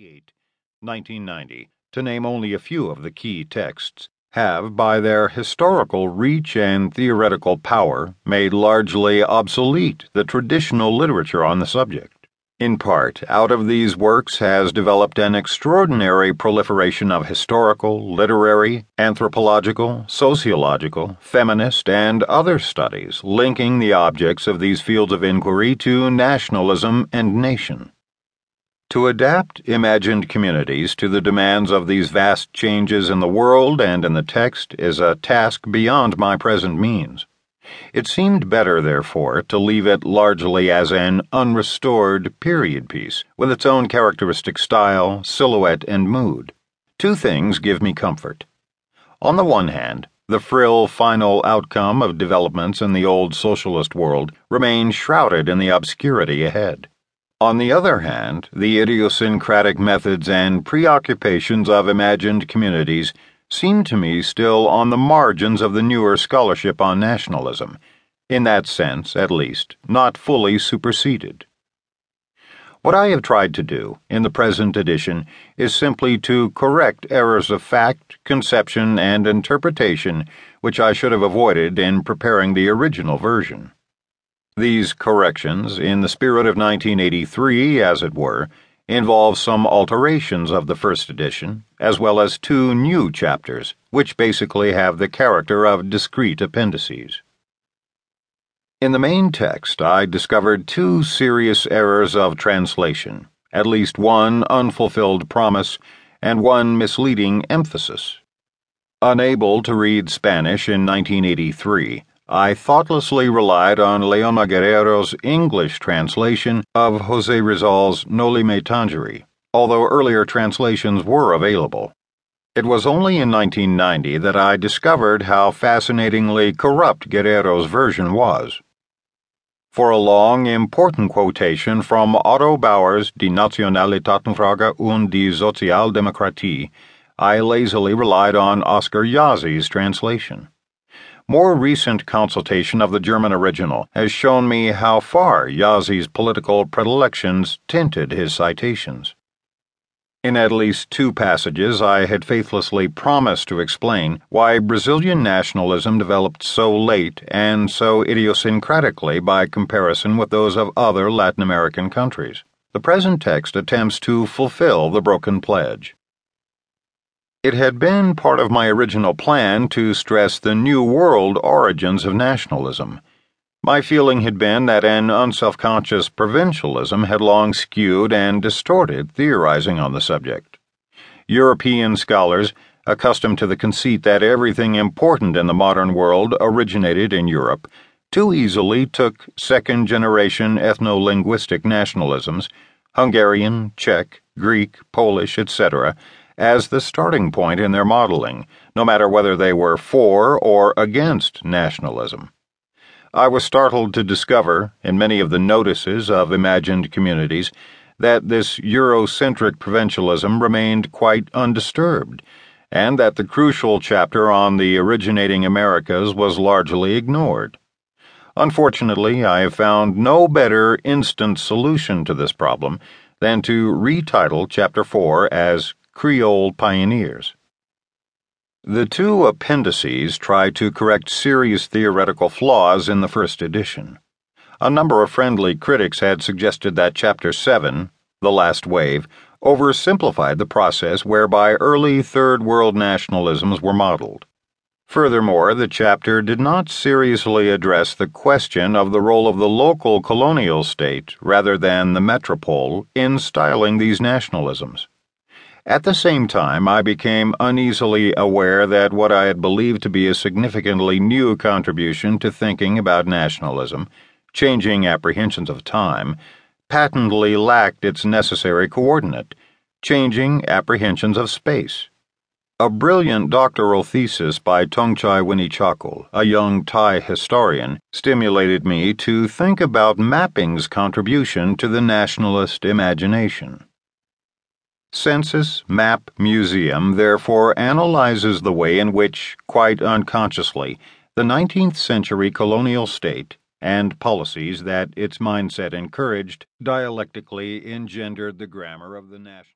1988 1990, to name only a few of the key texts, have, by their historical reach and theoretical power, made largely obsolete the traditional literature on the subject. In part, out of these works has developed an extraordinary proliferation of historical, literary, anthropological, sociological, feminist, and other studies linking the objects of these fields of inquiry to nationalism and nation. To adapt imagined communities to the demands of these vast changes in the world and in the text is a task beyond my present means. It seemed better, therefore, to leave it largely as an unrestored period piece, with its own characteristic style, silhouette, and mood. Two things give me comfort. On the one hand, the frill final outcome of developments in the old socialist world remains shrouded in the obscurity ahead. On the other hand, the idiosyncratic methods and preoccupations of imagined communities seem to me still on the margins of the newer scholarship on nationalism, in that sense, at least, not fully superseded. What I have tried to do in the present edition is simply to correct errors of fact, conception, and interpretation which I should have avoided in preparing the original version. These corrections, in the spirit of 1983, as it were, involve some alterations of the first edition, as well as two new chapters, which basically have the character of discrete appendices. In the main text, I discovered two serious errors of translation, at least one unfulfilled promise, and one misleading emphasis. Unable to read Spanish in 1983, I thoughtlessly relied on Leona Guerrero's English translation of Jose Rizal's Noli Me Tangere, although earlier translations were available. It was only in 1990 that I discovered how fascinatingly corrupt Guerrero's version was. For a long, important quotation from Otto Bauer's Die Nationalitätenfrage und die Sozialdemokratie, I lazily relied on Oscar Jászi's translation. More recent consultation of the German original has shown me how far Jászi's political predilections tinted his citations. In at least two passages, I had faithlessly promised to explain why Brazilian nationalism developed so late and so idiosyncratically by comparison with those of other Latin American countries. The present text attempts to fulfill the broken pledge. It had been part of my original plan to stress the New World origins of nationalism. My feeling had been that an unselfconscious provincialism had long skewed and distorted theorizing on the subject. European scholars, accustomed to the conceit that everything important in the modern world originated in Europe, too easily took second generation ethno linguistic nationalisms, Hungarian, Czech, Greek, Polish, etc as the starting point in their modeling, no matter whether they were for or against nationalism. I was startled to discover, in many of the notices of imagined communities, that this Eurocentric provincialism remained quite undisturbed, and that the crucial chapter on the originating Americas was largely ignored. Unfortunately, I have found no better instant solution to this problem than to retitle Chapter 4 as Creole Pioneers. The two appendices try to correct serious theoretical flaws in the first edition. A number of friendly critics had suggested that Chapter 7, The Last Wave, oversimplified the process whereby early Third World nationalisms were modeled. Furthermore, the chapter did not seriously address the question of the role of the local colonial state rather than the metropole in styling these nationalisms. At the same time, I became uneasily aware that what I had believed to be a significantly new contribution to thinking about nationalism, changing apprehensions of time, patently lacked its necessary coordinate, changing apprehensions of space. A brilliant doctoral thesis by Thongchai Winichakul, a young Thai historian, stimulated me to think about mapping's contribution to the nationalist imagination. Census Map Museum therefore analyzes the way in which, quite unconsciously, the 19th century colonial state and policies that its mindset encouraged dialectically engendered the grammar of the national.